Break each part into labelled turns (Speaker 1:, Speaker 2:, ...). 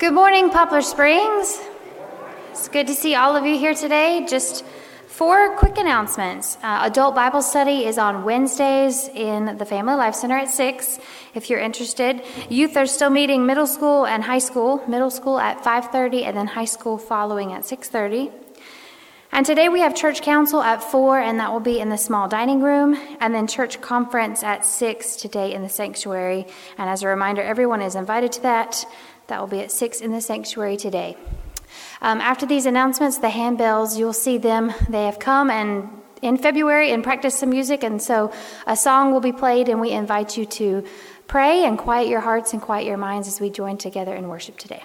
Speaker 1: Good morning, Poplar Springs. It's good to see all of you here today. Just four quick announcements. Uh, adult Bible study is on Wednesdays in the Family Life Center at 6 if you're interested. Youth are still meeting middle school and high school. Middle school at 5:30 and then high school following at 6:30. And today we have church council at 4 and that will be in the small dining room and then church conference at 6 today in the sanctuary. And as a reminder everyone is invited to that. That will be at 6 in the sanctuary today. Um, after these announcements, the handbells, you'll see them. They have come and in February and practice some music, and so a song will be played, and we invite you to pray and quiet your hearts and quiet your minds as we join together in worship today.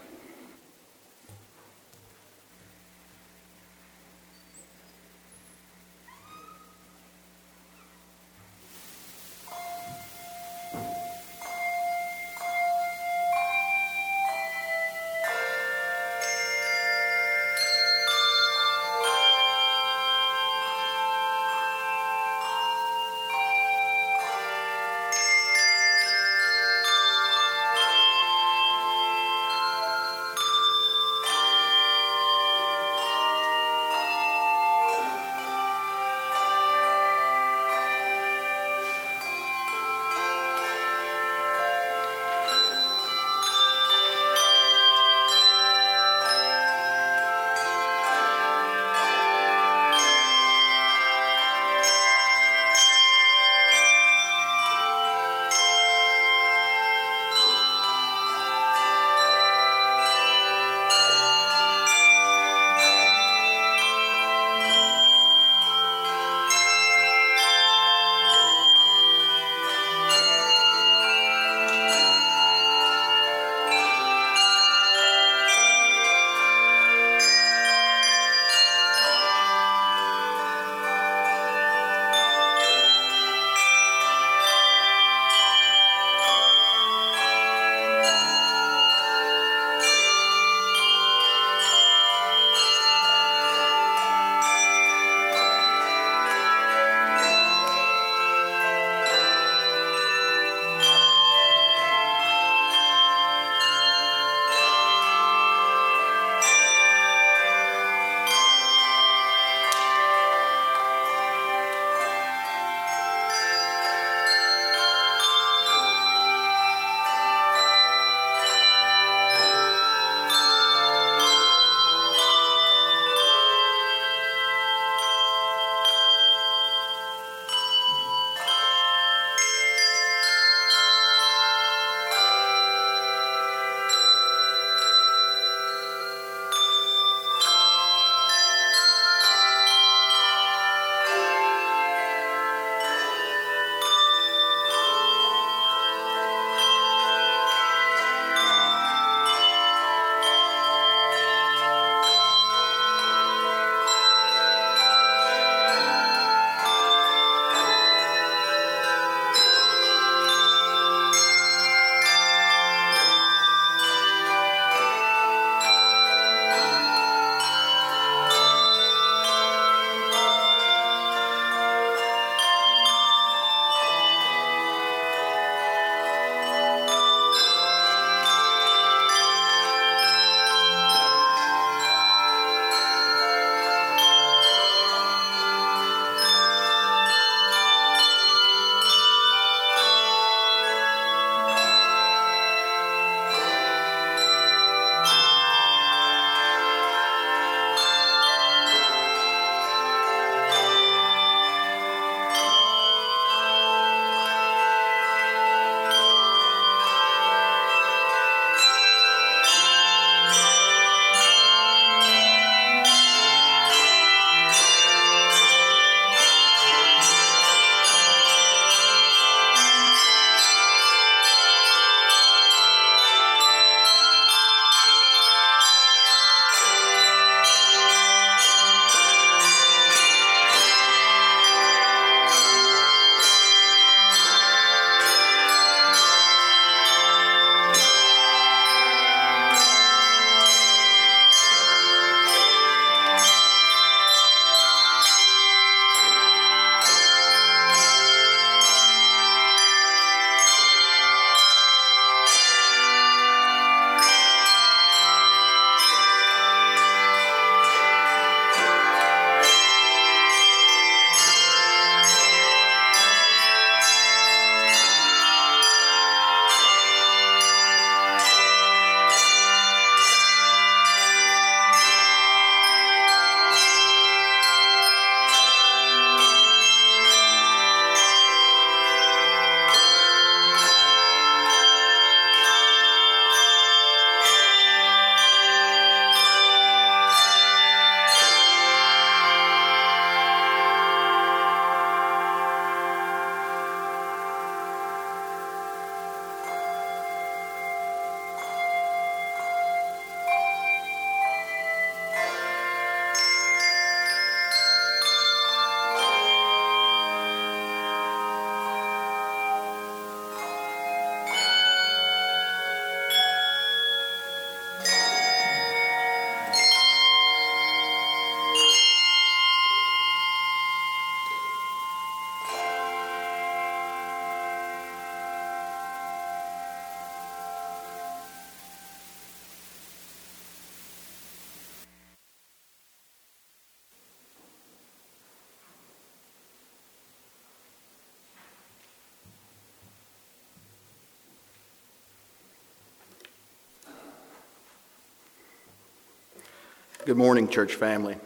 Speaker 2: Good morning, church family.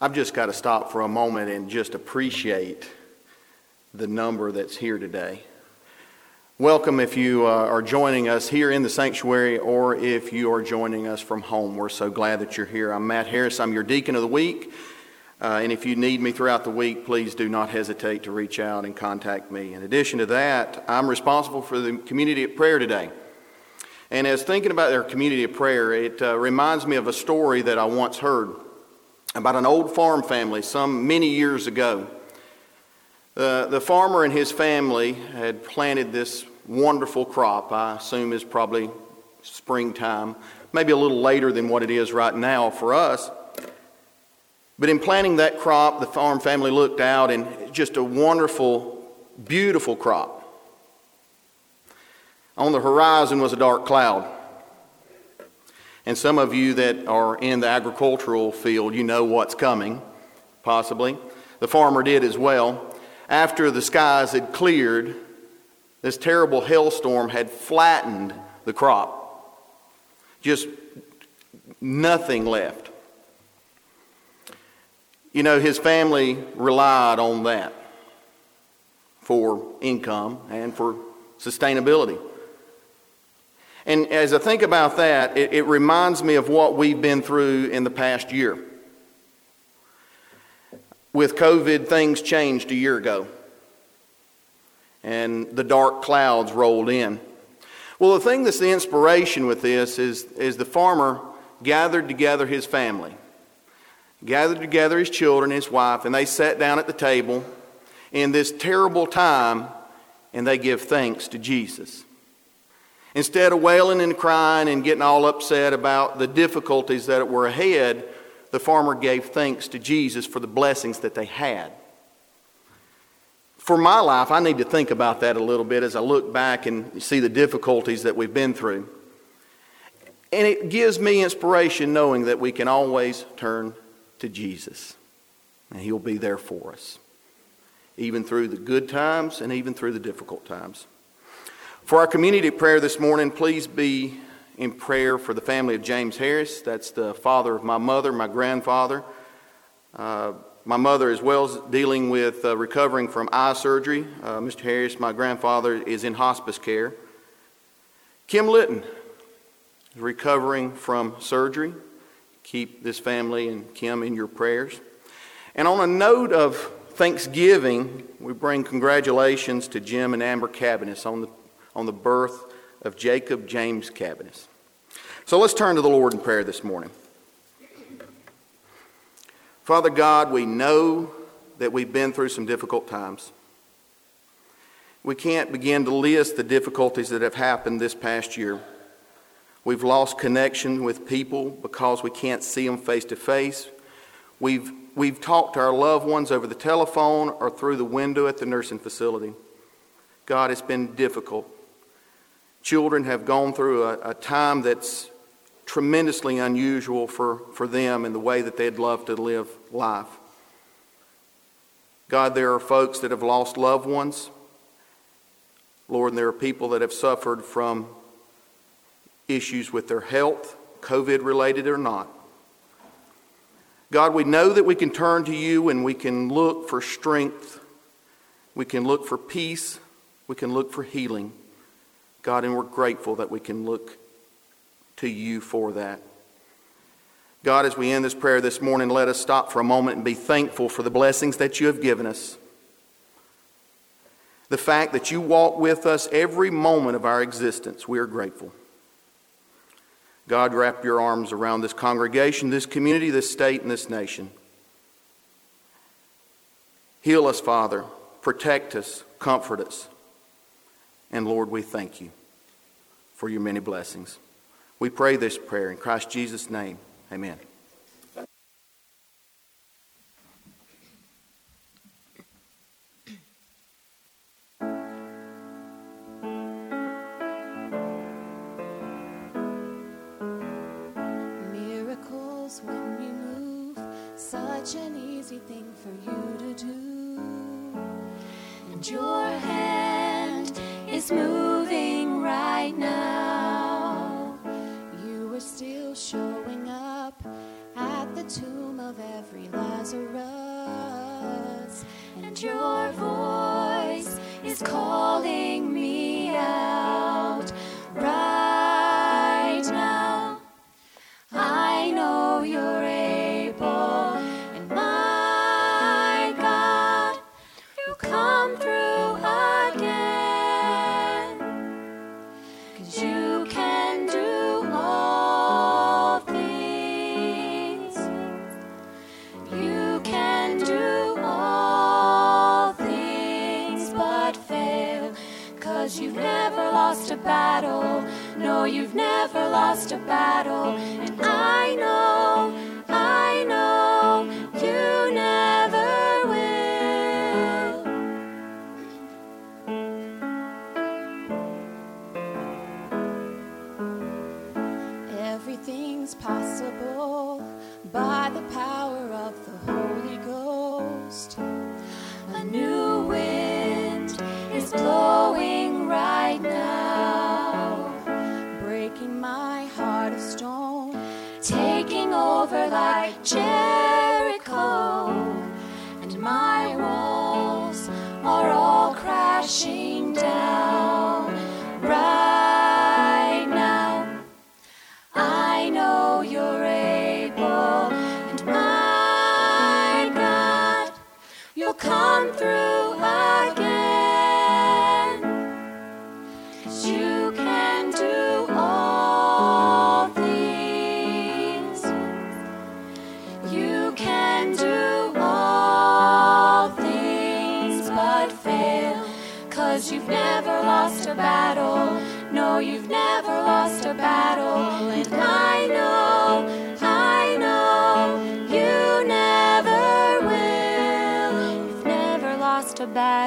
Speaker 2: I've just got to stop for a moment and just appreciate the number that's here today. Welcome if you uh, are joining us here in the sanctuary or if you are joining us from home. We're so glad that you're here. I'm Matt Harris, I'm your deacon of the week. Uh, and if you need me throughout the week, please do not hesitate to reach out and contact me. In addition to that, I'm responsible for the community of prayer today. And as thinking about their community of prayer, it uh, reminds me of a story that I once heard about an old farm family some many years ago. The, the farmer and his family had planted this wonderful crop. I assume is probably springtime, maybe a little later than what it is right now for us. But in planting that crop, the farm family looked out and just a wonderful, beautiful crop. On the horizon was a dark cloud. And some of you that are in the agricultural field, you know what's coming, possibly. The farmer did as well. After the skies had cleared, this terrible hailstorm had flattened the crop. Just nothing left. You know, his family relied on that for income and for sustainability. And as I think about that, it, it, reminds me of what we've been through in the past year. With COVID, things changed a year ago, and the dark clouds rolled in. Well, the thing that's the inspiration with this is, is the farmer gathered together his family, gathered together his children, his wife, and they sat down at the table in this terrible time and they give thanks to Jesus. Instead of wailing and crying and getting all upset about the difficulties that were ahead, the farmer gave thanks to Jesus for the blessings that they had. For my life, I need to think about that a little bit as I look back and see the difficulties that we've been through. And it gives me inspiration knowing that we can always turn to Jesus, and He'll be there for us, even through the good times and even through the difficult times. For our community prayer this morning, please be in prayer for the family of James Harris. That's the father of my mother, my grandfather. Uh, my mother, as well, is dealing with uh, recovering from eye surgery. Uh, Mr. Harris, my grandfather, is in hospice care. Kim Litton is recovering from surgery. Keep this family and Kim in your prayers. And on a note of Thanksgiving, we bring congratulations to Jim and Amber Cabinets on the on the birth of Jacob James Cabinets. So let's turn to the Lord in prayer this morning. Father God, we know that we've been through some difficult times. We can't begin to list the difficulties that have happened this past year. We've lost connection with people because we can't see them face to face. We've, we've talked to our loved ones over the telephone or through the window at the nursing facility. God, it's been difficult children have gone through a, a time that's tremendously unusual for, for them in the way that they'd love to live life. God, there are folks that have lost loved ones. Lord, and there are people that have suffered from issues with their health, COVID related or not. God, we know that we can turn to you and we can look for strength. We can look for peace. We can look for healing. God, and we're grateful that we can look to you for that. God, as we end this prayer this morning, let us stop for a moment and be thankful for the blessings that you have given us. The fact that you walk with us every moment of our existence, we are grateful. God, wrap your arms around this congregation, this community, this state, and this nation. Heal us, Father. Protect us. Comfort us. And Lord, we thank you for your many blessings. We pray this prayer in Christ Jesus' name. Amen.
Speaker 3: An easy thing for you to do. And your hand is moving right now. You are still showing up at the tomb of every Lazarus, and your voice is calling. Lost a battle. Crashing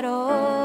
Speaker 3: battle.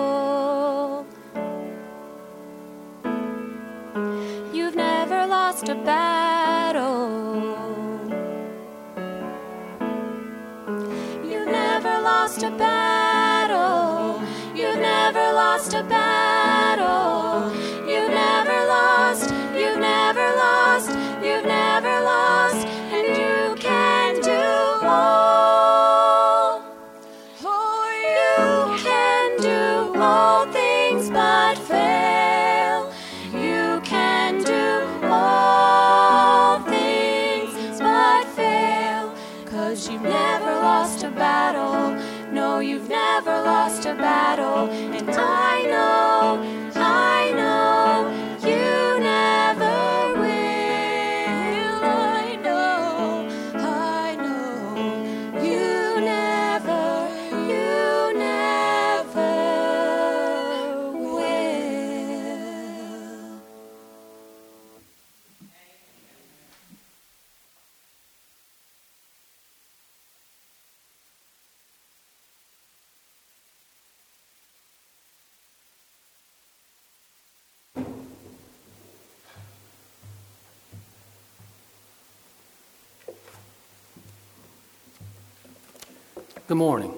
Speaker 4: Good morning.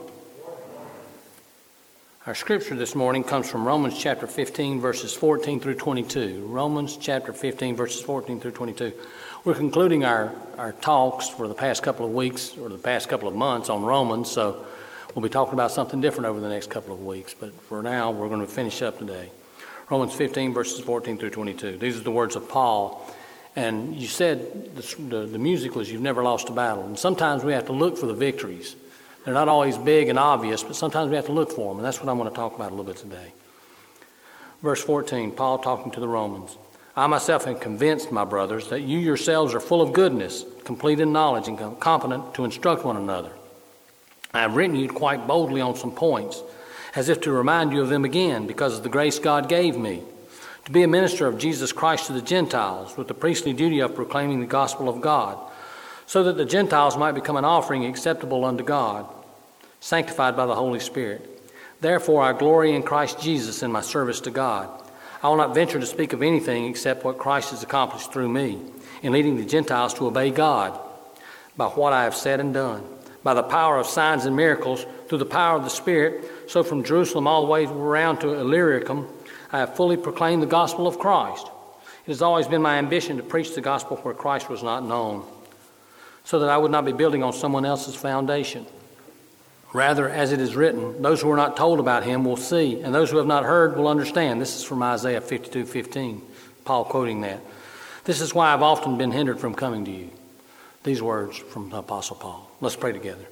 Speaker 4: Our scripture this morning comes from Romans chapter 15, verses 14 through 22. Romans chapter 15, verses 14 through 22. We're concluding our, our talks for the past couple of weeks or the past couple of months on Romans, so we'll be talking about something different over the next couple of weeks. But for now, we're going to finish up today. Romans 15, verses 14 through 22. These are the words of Paul. And you said the, the, the music was You've Never Lost a Battle. And sometimes we have to look for the victories. They're not always big and obvious, but sometimes we have to look for them, and that's what I'm going to talk about a little bit today. Verse 14, Paul talking to the Romans. I myself am convinced, my brothers, that you yourselves are full of goodness, complete in knowledge, and competent to instruct one another. I have written you quite boldly on some points, as if to remind you of them again, because of the grace God gave me, to be a minister of Jesus Christ to the Gentiles, with the priestly duty of proclaiming the gospel of God so that the Gentiles might become an offering acceptable unto God, sanctified by the Holy Spirit. Therefore, I glory in Christ Jesus in my service to God. I will not venture to speak of anything except what Christ has accomplished through me in leading the Gentiles to obey God by what I have said and done, by the power of signs and miracles, through the power of the Spirit. So from Jerusalem all the way around to Illyricum, I have fully proclaimed the gospel of Christ. It has always been my ambition to preach the gospel where Christ was not known. So that I would not be building on someone else's foundation. Rather, as it is written, those who are not told about him will see, and those who have not heard will understand. This is from Isaiah 52 15, Paul quoting that. This is why I've often been hindered from coming to you. These words from the Apostle Paul. Let's pray together.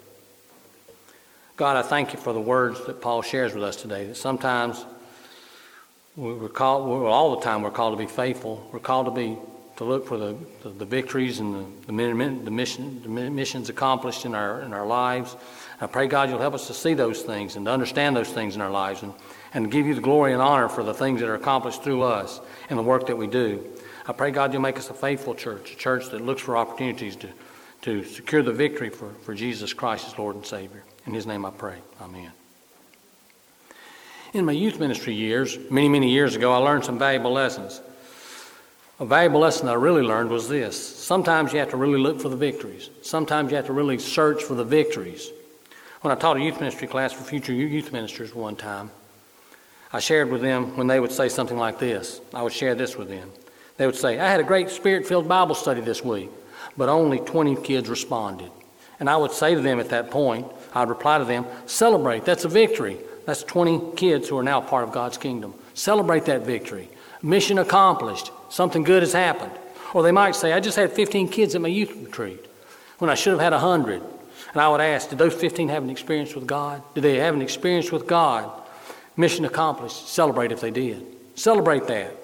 Speaker 4: God, I thank you for the words that Paul shares with us today. That sometimes we're called, all the time we're called to be faithful. We're called to be to look for the, the, the victories and the, the, mission, the missions accomplished in our in our lives. I pray, God, you'll help us to see those things and to understand those things in our lives and, and give you the glory and honor for the things that are accomplished through us and the work that we do. I pray, God, you'll make us a faithful church, a church that looks for opportunities to, to secure the victory for, for Jesus Christ as Lord and Savior. In His name I pray. Amen. In my youth ministry years, many, many years ago, I learned some valuable lessons. A valuable lesson I really learned was this sometimes you have to really look for the victories, sometimes you have to really search for the victories. When I taught a youth ministry class for future youth ministers one time, I shared with them when they would say something like this. I would share this with them. They would say, I had a great spirit filled Bible study this week, but only 20 kids responded. And I would say to them at that point, I'd reply to them, celebrate, that's a victory. That's 20 kids who are now part of God's kingdom. Celebrate that victory. Mission accomplished. Something good has happened. Or they might say, I just had 15 kids at my youth retreat when I should have had 100. And I would ask, did those 15 have an experience with God? Did they have an experience with God? Mission accomplished. Celebrate if they did. Celebrate that.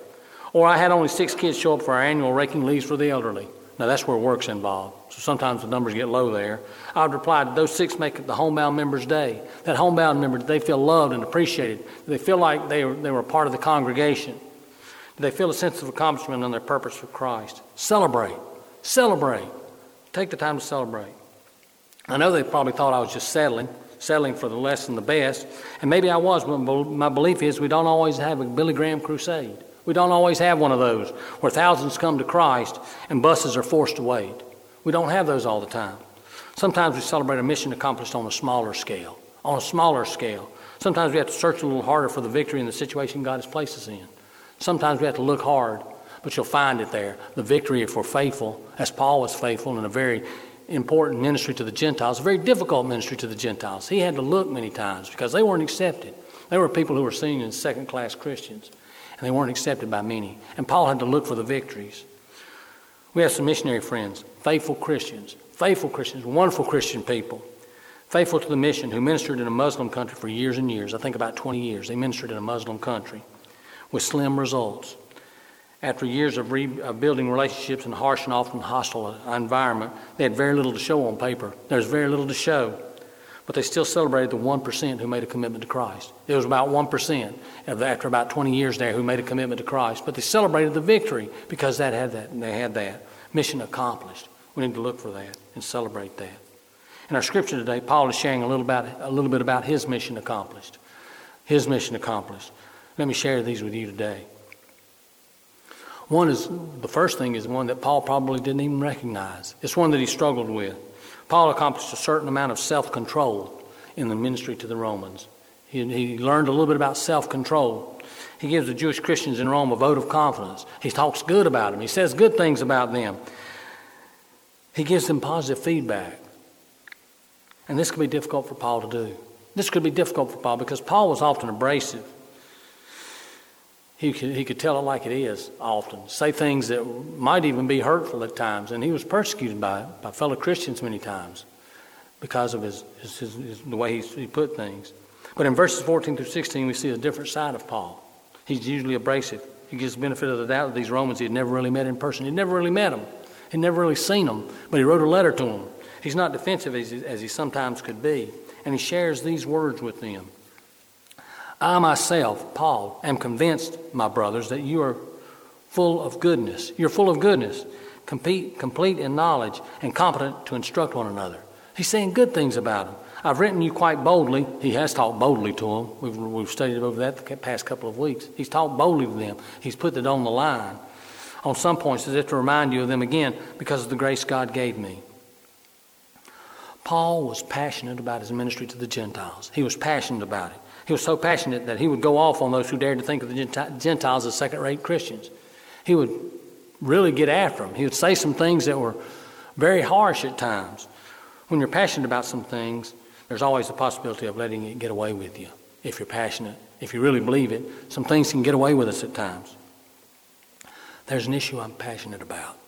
Speaker 4: Or I had only six kids show up for our annual raking leaves for the elderly. Now that's where work's involved. So sometimes the numbers get low there. I would reply, did those six make it the homebound member's day? That homebound member, did they feel loved and appreciated? Did they feel like they were, they were a part of the congregation? They feel a sense of accomplishment in their purpose for Christ? Celebrate. Celebrate. Take the time to celebrate. I know they probably thought I was just settling, settling for the less and the best. And maybe I was, but my belief is we don't always have a Billy Graham crusade. We don't always have one of those where thousands come to Christ and buses are forced to wait. We don't have those all the time. Sometimes we celebrate a mission accomplished on a smaller scale. On a smaller scale. Sometimes we have to search a little harder for the victory in the situation God has placed us in. Sometimes we have to look hard, but you'll find it there. The victory if we're faithful, as Paul was faithful in a very important ministry to the Gentiles, a very difficult ministry to the Gentiles. He had to look many times because they weren't accepted. They were people who were seen as second class Christians, and they weren't accepted by many. And Paul had to look for the victories. We have some missionary friends, faithful Christians, faithful Christians, wonderful Christian people, faithful to the mission, who ministered in a Muslim country for years and years. I think about 20 years. They ministered in a Muslim country with slim results. After years of, re- of building relationships in a harsh and often hostile environment, they had very little to show on paper. There was very little to show. But they still celebrated the 1% who made a commitment to Christ. It was about 1% after about 20 years there who made a commitment to Christ. But they celebrated the victory because that had that, they had that. Mission accomplished. We need to look for that and celebrate that. In our scripture today, Paul is sharing a little, about, a little bit about his mission accomplished. His mission accomplished. Let me share these with you today. One is the first thing is one that Paul probably didn't even recognize. It's one that he struggled with. Paul accomplished a certain amount of self control in the ministry to the Romans. He, he learned a little bit about self control. He gives the Jewish Christians in Rome a vote of confidence. He talks good about them, he says good things about them. He gives them positive feedback. And this could be difficult for Paul to do. This could be difficult for Paul because Paul was often abrasive. He could, he could tell it like it is often, say things that might even be hurtful at times. And he was persecuted by, by fellow Christians many times because of his, his, his, his the way he, he put things. But in verses 14 through 16, we see a different side of Paul. He's usually abrasive. He gives the benefit of the doubt to these Romans he had never really met in person. He'd never really met them, he'd never really seen them, but he wrote a letter to them. He's not defensive as he, as he sometimes could be. And he shares these words with them. I myself, Paul, am convinced, my brothers, that you are full of goodness. You're full of goodness, complete, complete in knowledge, and competent to instruct one another. He's saying good things about him. I've written you quite boldly. He has talked boldly to them. We've, we've studied over that the past couple of weeks. He's talked boldly to them. He's put it on the line. On some points, as if to remind you of them again because of the grace God gave me. Paul was passionate about his ministry to the Gentiles. He was passionate about it. He was so passionate that he would go off on those who dared to think of the Gentiles as second rate Christians. He would really get after them. He would say some things that were very harsh at times. When you're passionate about some things, there's always the possibility of letting it get away with you. If you're passionate, if you really believe it, some things can get away with us at times. There's an issue I'm passionate about.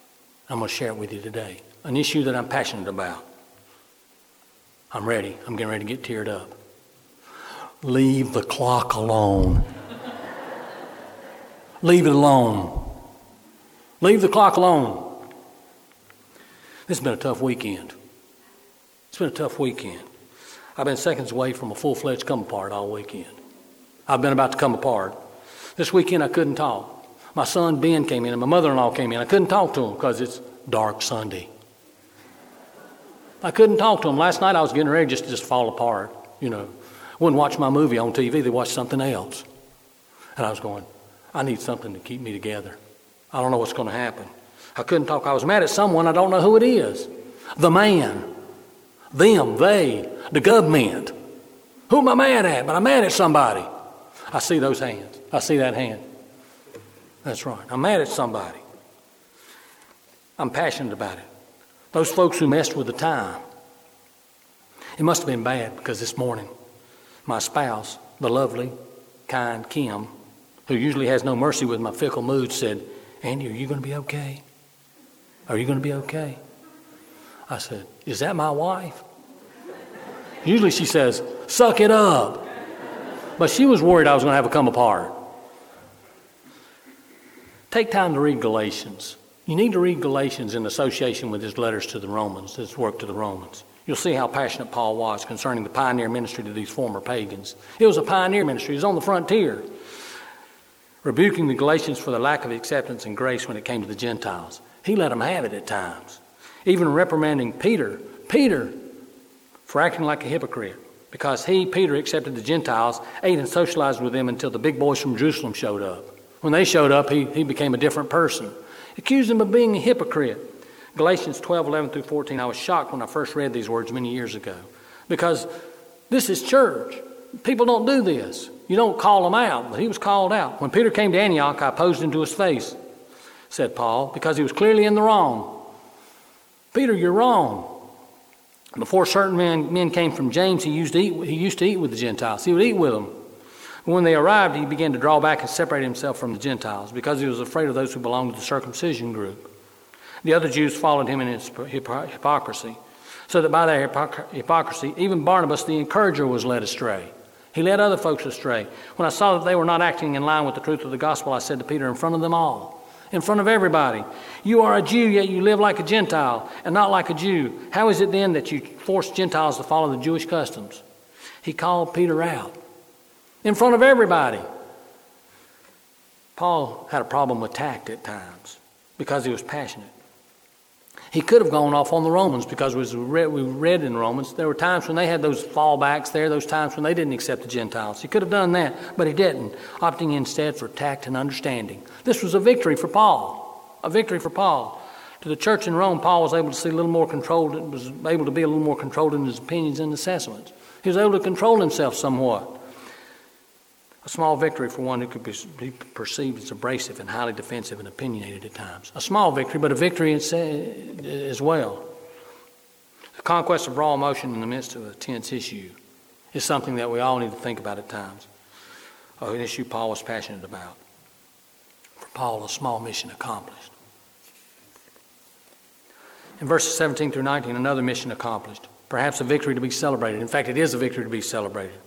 Speaker 4: I'm going to share it with you today. An issue that I'm passionate about. I'm ready. I'm getting ready to get teared up. Leave the clock alone. Leave it alone. Leave the clock alone. This has been a tough weekend. It's been a tough weekend. I've been seconds away from a full fledged come apart all weekend. I've been about to come apart. This weekend I couldn't talk. My son Ben came in and my mother in law came in. I couldn't talk to him because it's dark Sunday. I couldn't talk to him. Last night I was getting ready just to just fall apart. You know, wouldn't watch my movie on TV, they watched something else. And I was going, I need something to keep me together. I don't know what's going to happen. I couldn't talk. I was mad at someone. I don't know who it is. The man. Them, they, the government. Who am I mad at? But I'm mad at somebody. I see those hands. I see that hand. That's right. I'm mad at somebody. I'm passionate about it. Those folks who messed with the time. It must have been bad because this morning, my spouse, the lovely, kind Kim, who usually has no mercy with my fickle mood, said, Andy, are you going to be okay? Are you going to be okay? I said, Is that my wife? Usually she says, Suck it up. But she was worried I was going to have a come apart. Take time to read Galatians. You need to read Galatians in association with his letters to the Romans, his work to the Romans. You'll see how passionate Paul was concerning the pioneer ministry to these former pagans. It was a pioneer ministry, he was on the frontier, rebuking the Galatians for the lack of acceptance and grace when it came to the Gentiles. He let them have it at times. Even reprimanding Peter, Peter, for acting like a hypocrite, because he, Peter, accepted the Gentiles, ate and socialized with them until the big boys from Jerusalem showed up. When they showed up, he, he became a different person. Accused him of being a hypocrite. Galatians 12, 11 through 14. I was shocked when I first read these words many years ago because this is church. People don't do this. You don't call them out, but he was called out. When Peter came to Antioch, I opposed him to his face said Paul, because he was clearly in the wrong. Peter, you're wrong. Before certain men, men came from James, he used, to eat, he used to eat with the Gentiles. He would eat with them. When they arrived, he began to draw back and separate himself from the Gentiles because he was afraid of those who belonged to the circumcision group. The other Jews followed him in his hypocrisy, so that by their hypocrisy, even Barnabas the encourager was led astray. He led other folks astray. When I saw that they were not acting in line with the truth of the gospel, I said to Peter in front of them all, in front of everybody. You are a Jew, yet you live like a Gentile and not like a Jew. How is it then that you force Gentiles to follow the Jewish customs? He called Peter out in front of everybody. Paul had a problem with tact at times because he was passionate. He could have gone off on the Romans because we read, we read in Romans, there were times when they had those fallbacks there, those times when they didn't accept the Gentiles. He could have done that, but he didn't, opting instead for tact and understanding. This was a victory for Paul, a victory for Paul. To the church in Rome, Paul was able to see a little more controlled, was able to be a little more controlled in his opinions and assessments. He was able to control himself somewhat. A small victory for one who could be perceived as abrasive and highly defensive and opinionated at times. A small victory, but a victory as well. The conquest of raw emotion in the midst of a tense issue is something that we all need to think about at times. An issue Paul was passionate about. For Paul, a small mission accomplished. In verses 17 through 19, another mission accomplished. Perhaps a victory to be celebrated. In fact, it is a victory to be celebrated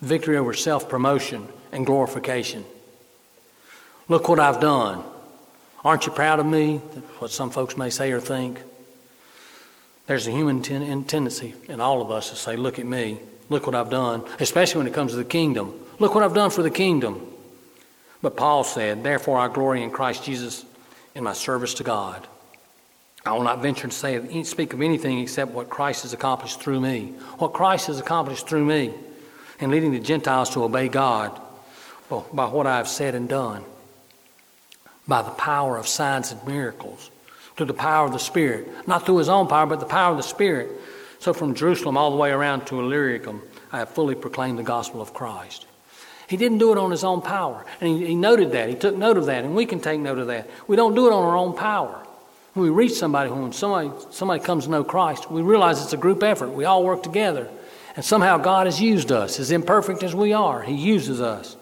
Speaker 4: victory over self promotion and glorification. Look what I've done. Aren't you proud of me? What some folks may say or think. There's a human ten- tendency in all of us to say, Look at me. Look what I've done, especially when it comes to the kingdom. Look what I've done for the kingdom. But Paul said, Therefore I glory in Christ Jesus in my service to God. I will not venture to say, speak of anything except what Christ has accomplished through me. What Christ has accomplished through me and leading the Gentiles to obey God oh, by what I have said and done, by the power of signs and miracles, through the power of the Spirit, not through his own power, but the power of the Spirit. So from Jerusalem all the way around to Illyricum, I have fully proclaimed the gospel of Christ. He didn't do it on his own power. And he, he, noted that. He took note of that. And we can take note of that. We don't do it on our own power. When we reach somebody, when somebody, somebody comes to know Christ, we realize it's a group effort. We all work together. And somehow God has used us, as imperfect as we are. He uses us.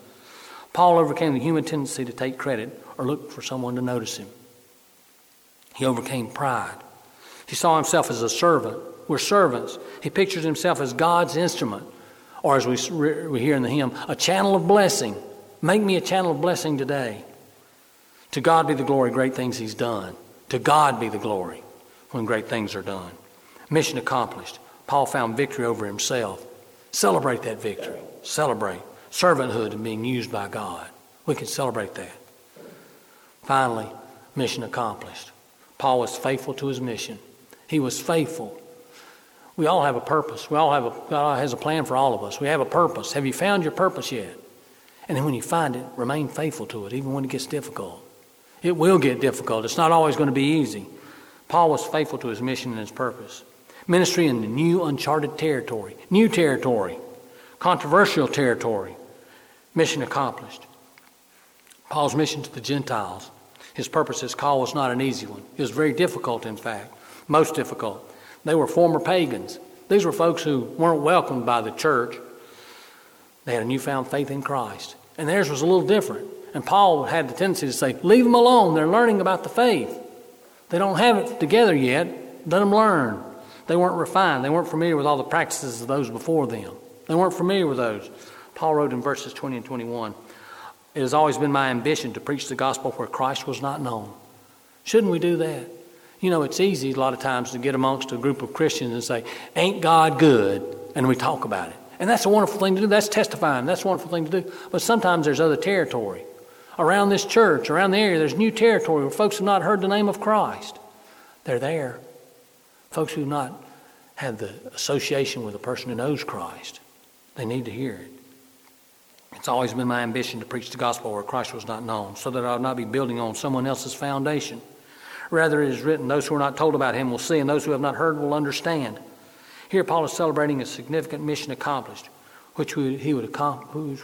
Speaker 4: Paul overcame the human tendency to take credit or look for someone to notice him. He overcame pride. He saw himself as a servant. We're servants. He pictures himself as God's instrument, or as we, we hear in the hymn, a channel of blessing. Make me a channel of blessing today. To God be the glory, great things He's done. To God be the glory when great things are done. Mission accomplished. Paul found victory over himself. Celebrate that victory. Celebrate servanthood and being used by God. We can celebrate that. Finally, mission accomplished. Paul was faithful to his mission. He was faithful. We all have a purpose. We all have a, God has a plan for all of us. We have a purpose. Have you found your purpose yet? And when you find it, remain faithful to it, even when it gets difficult. It will get difficult. It's not always going to be easy. Paul was faithful to his mission and his purpose. Ministry in the new uncharted territory, new territory, controversial territory. Mission accomplished. Paul's mission to the Gentiles, his purpose, his call was not an easy one. It was very difficult, in fact, most difficult. They were former pagans. These were folks who weren't welcomed by the church. They had a newfound faith in Christ. And theirs was a little different. And Paul had the tendency to say, Leave them alone. They're learning about the faith. They don't have it together yet. Let them learn. They weren't refined. They weren't familiar with all the practices of those before them. They weren't familiar with those. Paul wrote in verses 20 and 21 It has always been my ambition to preach the gospel where Christ was not known. Shouldn't we do that? You know, it's easy a lot of times to get amongst a group of Christians and say, Ain't God good? And we talk about it. And that's a wonderful thing to do. That's testifying. That's a wonderful thing to do. But sometimes there's other territory. Around this church, around the area, there's new territory where folks have not heard the name of Christ. They're there. Folks who have not had the association with a person who knows Christ. They need to hear it. It's always been my ambition to preach the gospel where Christ was not known, so that I would not be building on someone else's foundation. Rather, it is written, those who are not told about him will see, and those who have not heard will understand. Here, Paul is celebrating a significant mission accomplished, which he would,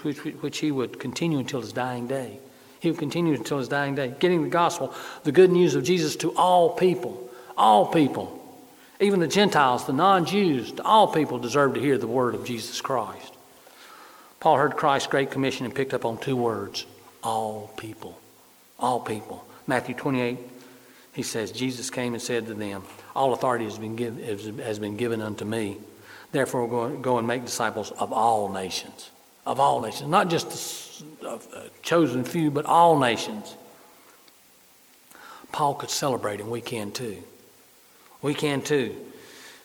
Speaker 4: which, which he would continue until his dying day. He would continue until his dying day, getting the gospel, the good news of Jesus to all people. All people. Even the Gentiles, the non Jews, all people deserve to hear the word of Jesus Christ. Paul heard Christ's great commission and picked up on two words all people. All people. Matthew 28, he says, Jesus came and said to them, All authority has been, give, has been given unto me. Therefore, go, go and make disciples of all nations. Of all nations. Not just a chosen few, but all nations. Paul could celebrate, and we can too. We can too.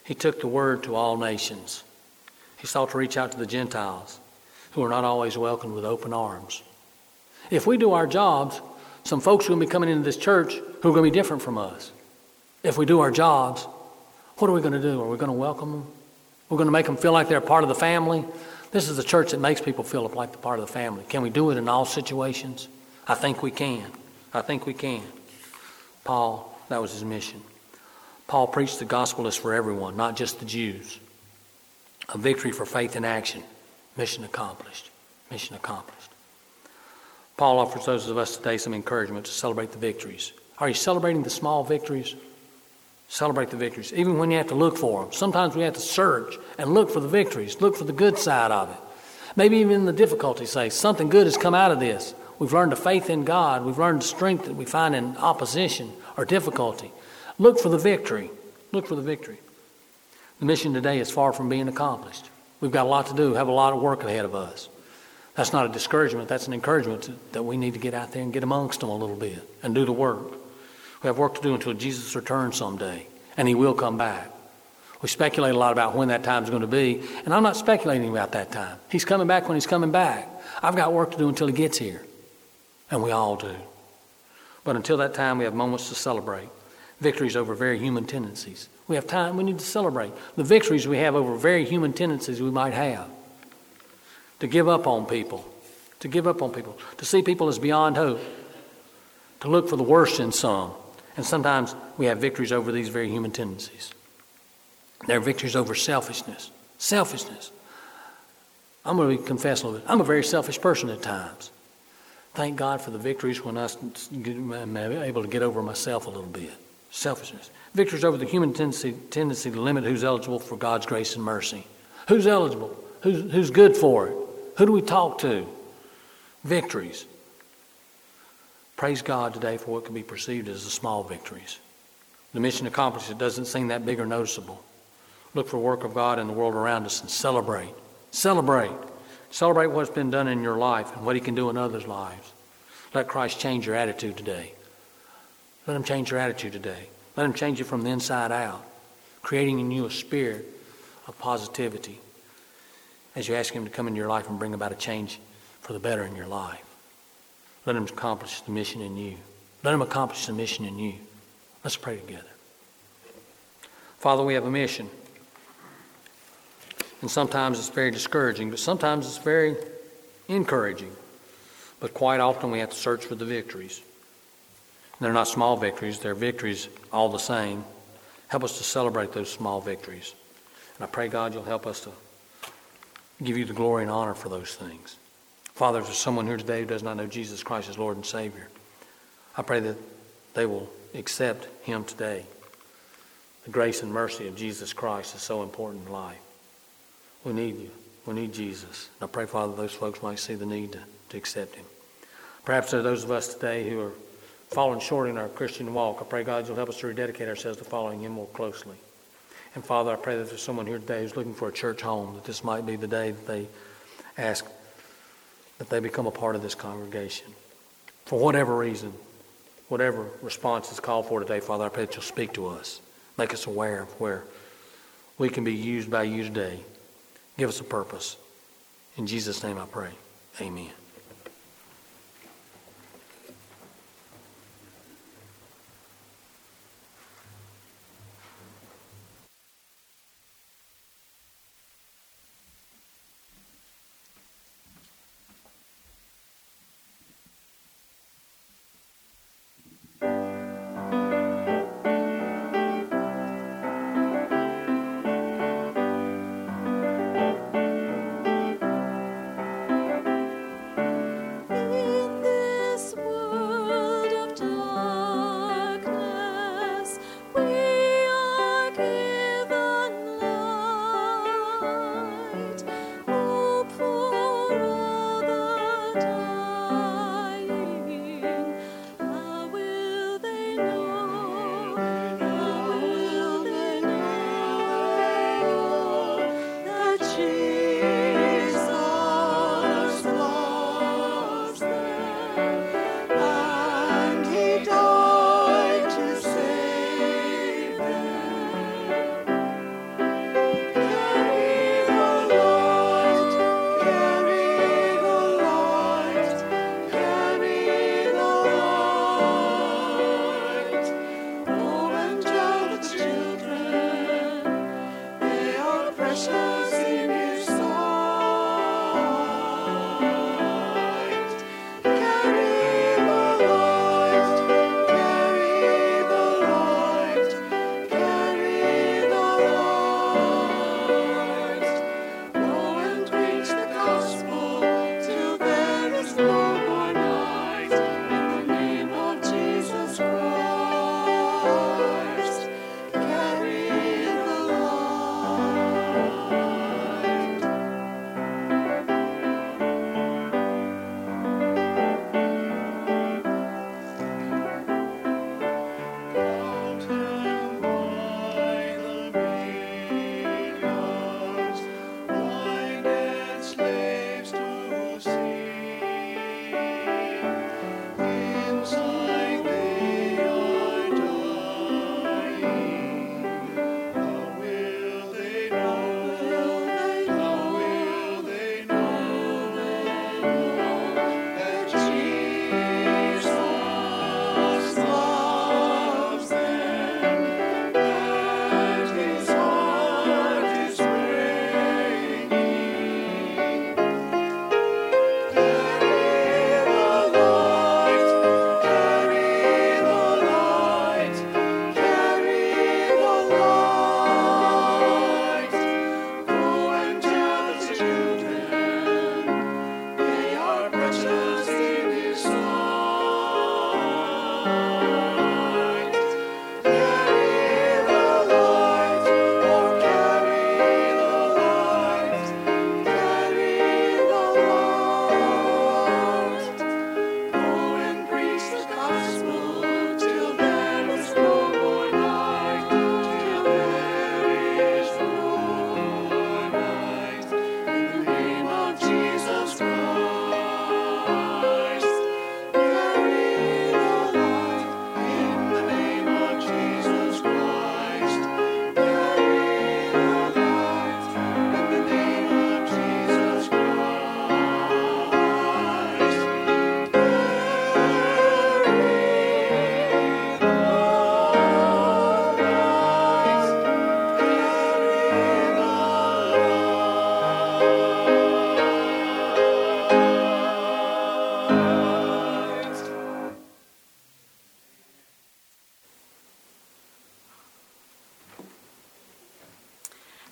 Speaker 4: He took the word to all nations. He sought to reach out to the Gentiles, who are not always welcomed with open arms. If we do our jobs, some folks are going to be coming into this church who are going to be different from us. If we do our jobs, what are we going to do? Are we going to welcome them? We're going to make them feel like they're part of the family. This is a church that makes people feel like they're part of the family. Can we do it in all situations? I think we can. I think we can. Paul, that was his mission. Paul preached the gospel is for everyone, not just the Jews. A victory for faith in action. Mission accomplished. Mission accomplished. Paul offers those of us today some encouragement to celebrate the victories. Are you celebrating the small victories? Celebrate the victories, even when you have to look for them. Sometimes we have to search and look for the victories, look for the good side of it. Maybe even in the difficulty, say, something good has come out of this. We've learned a faith in God. We've learned the strength that we find in opposition or difficulty. Look for the victory. Look for the victory. The mission today is far from being accomplished. We've got a lot to do, have a lot of work ahead of us. That's not a discouragement, that's an encouragement to, that we need to get out there and get amongst them a little bit and do the work. We have work to do until Jesus returns someday, and He will come back. We speculate a lot about when that time is going to be, and I'm not speculating about that time. He's coming back when He's coming back. I've got work to do until He gets here, and we all do. But until that time, we have moments to celebrate victories over very human tendencies. We have time, we need to celebrate the victories we have over very human tendencies we might have. To give up on people, to give up on people, to see people as beyond hope, to look for the worst in some. And sometimes we have victories over these very human tendencies. There are victories over selfishness. Selfishness. I'm going to confess a little bit. I'm a very selfish person at times. Thank God for the victories when I am able to get over myself a little bit Selfishness. Victories over the human tendency, tendency to limit who's eligible for God's grace and mercy. Who's eligible? Who's, who's good for it? Who do we talk to? Victories. Praise God today for what can be perceived as the small victories. The mission accomplished, it doesn't seem that big or noticeable. Look for work of God in the world around us and celebrate. Celebrate. Celebrate what's been done in your life and what He can do in others' lives. Let Christ change your attitude today. Let Him change your attitude today. Let Him change it from the inside out, creating in you a spirit of positivity as you ask Him to come into your life and bring about a change for the better in your life. Let Him accomplish the mission in you. Let Him accomplish the mission in you. Let's pray together. Father, we have a mission. And sometimes it's very discouraging, but sometimes it's very encouraging. But quite often we have to search for the victories. They're not small victories, they're victories all the same. Help us to celebrate those small victories. And I pray, God, you'll help us to give you the glory and honor for those things. Father, if there's someone here today who does not know Jesus Christ as Lord and Savior, I pray that they will accept Him today. The grace and mercy of Jesus Christ is so important in life. We need you. We need Jesus. And I pray, Father, those folks might see the need to, to accept Him. Perhaps there are those of us today who are falling short in our Christian walk. I pray, God, you'll help us to rededicate ourselves to following Him more closely. And Father, I pray that there's someone here today who's looking for a church home, that this might be the day that they ask that they become a part of this congregation. For whatever reason, whatever response is called for today, Father, I pray that you'll speak to us. Make us aware of where we can be used by you today Give us a purpose. In Jesus' name I pray. Amen.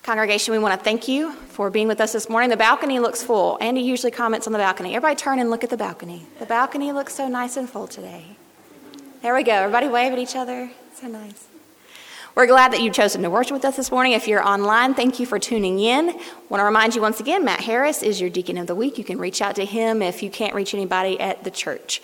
Speaker 5: Congregation, we want to thank you for being with us this morning. The balcony looks full. Andy usually comments on the balcony. Everybody turn and look at the balcony. The balcony looks so nice and full today. There we go. Everybody wave at each other. So nice. We're glad that you've chosen to worship with us this morning. If you're online, thank you for tuning in. I Want to remind you once again, Matt Harris is your deacon of the week. You can reach out to him if you can't reach anybody at the church.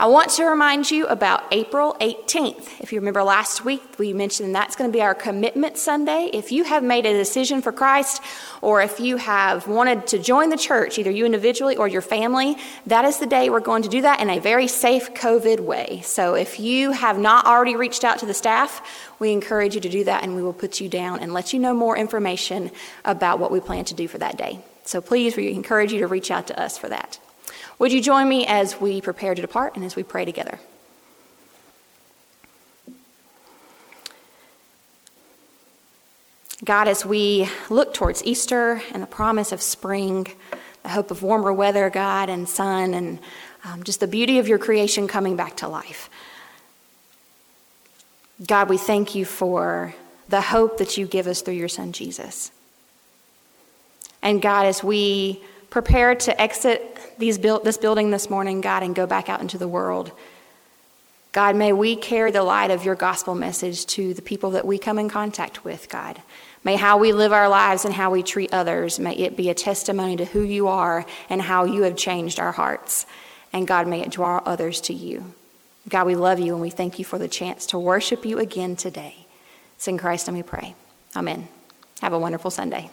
Speaker 5: I want to remind you about April 18th. If you remember last week, we mentioned that's going to be our commitment Sunday. If you have made a decision for Christ, or if you have wanted to join the church, either you individually or your family, that is the day we're going to do that in a very safe COVID way. So if you have not already reached out to the staff, we encourage you to do that and we will put you down and let you know more information about what we plan to do for that day. So please, we encourage you to reach out to us for that. Would you join me as we prepare to depart and as we pray together? God, as we look towards Easter and the promise of spring, the hope of warmer weather, God, and sun, and um, just the beauty of your creation coming back to life. God, we thank you for the hope that you give us through your Son, Jesus. And God, as we prepare to exit these this building this morning, God, and go back out into the world. God, may we carry the light of your gospel message to the people that we come in contact with, God. May how we live our lives and how we treat others, may it be a testimony to who you are and how you have changed our hearts. And God, may it draw others to you. God, we love you and we thank you for the chance to worship you again today. It's in Christ and we pray. Amen. Have a wonderful Sunday.